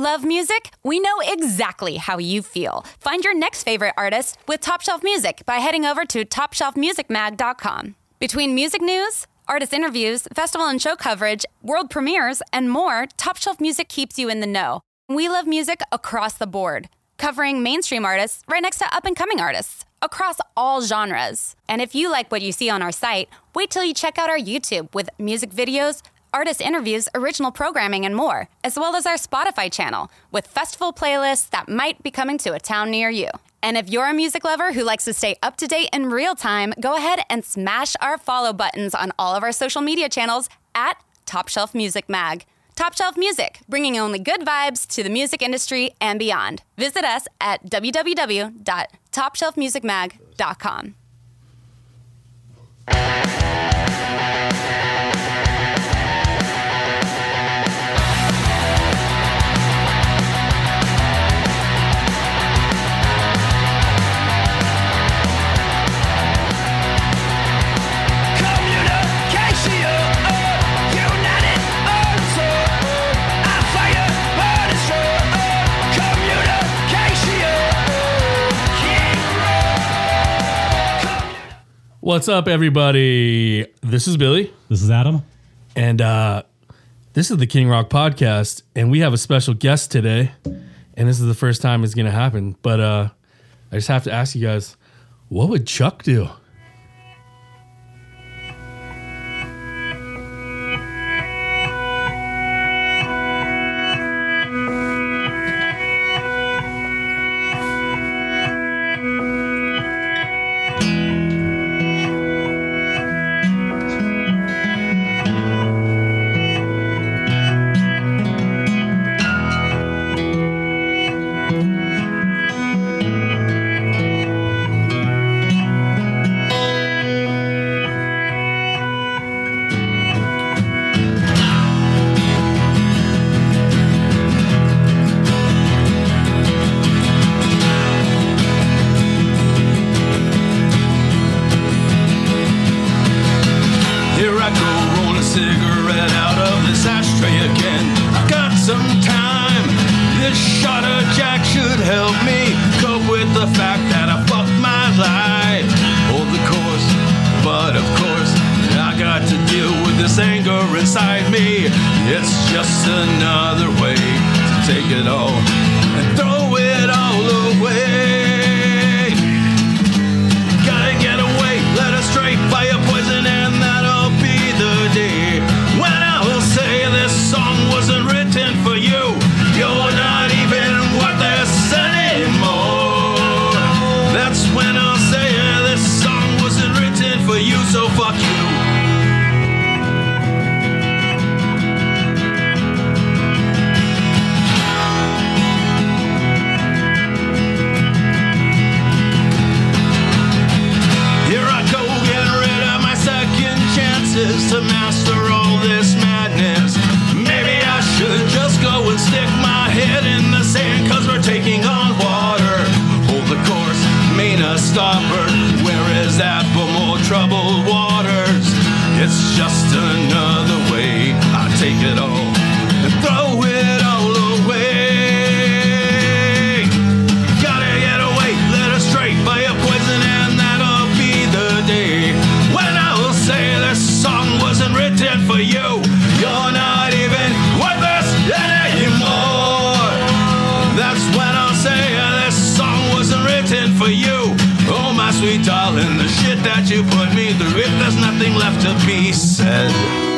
Love music? We know exactly how you feel. Find your next favorite artist with Top Shelf Music by heading over to topshelfmusicmag.com. Between music news, artist interviews, festival and show coverage, world premieres, and more, Top Shelf Music keeps you in the know. We love music across the board, covering mainstream artists right next to up and coming artists across all genres. And if you like what you see on our site, wait till you check out our YouTube with music videos, artist interviews, original programming, and more, as well as our Spotify channel with festival playlists that might be coming to a town near you. And if you're a music lover who likes to stay up to date in real time, go ahead and smash our follow buttons on all of our social media channels at Top Shelf Music Mag. Top Shelf Music, bringing only good vibes to the music industry and beyond. Visit us at www.topshelfmusicmag.com. What's up, everybody? This is Billy, This is Adam. and uh, this is the King Rock Podcast, and we have a special guest today, and this is the first time it's gonna happen. But uh, I just have to ask you guys, what would Chuck do? Inside me. It's just another way to take it all and throw it all away. Gotta get away, let us straight fire poison, and that'll be the day when I will say this song wasn't written for you. You're not even worth this anymore. That's when I'll say this song wasn't written for you, so fuck you. Take it all and throw it all away. Gotta get away, let us straight by a poison, and that'll be the day when I will say this song wasn't written for you. You're not even worth this anymore. That's when I'll say this song wasn't written for you. Oh, my sweet darling, the shit that you put me through, if there's nothing left to be said.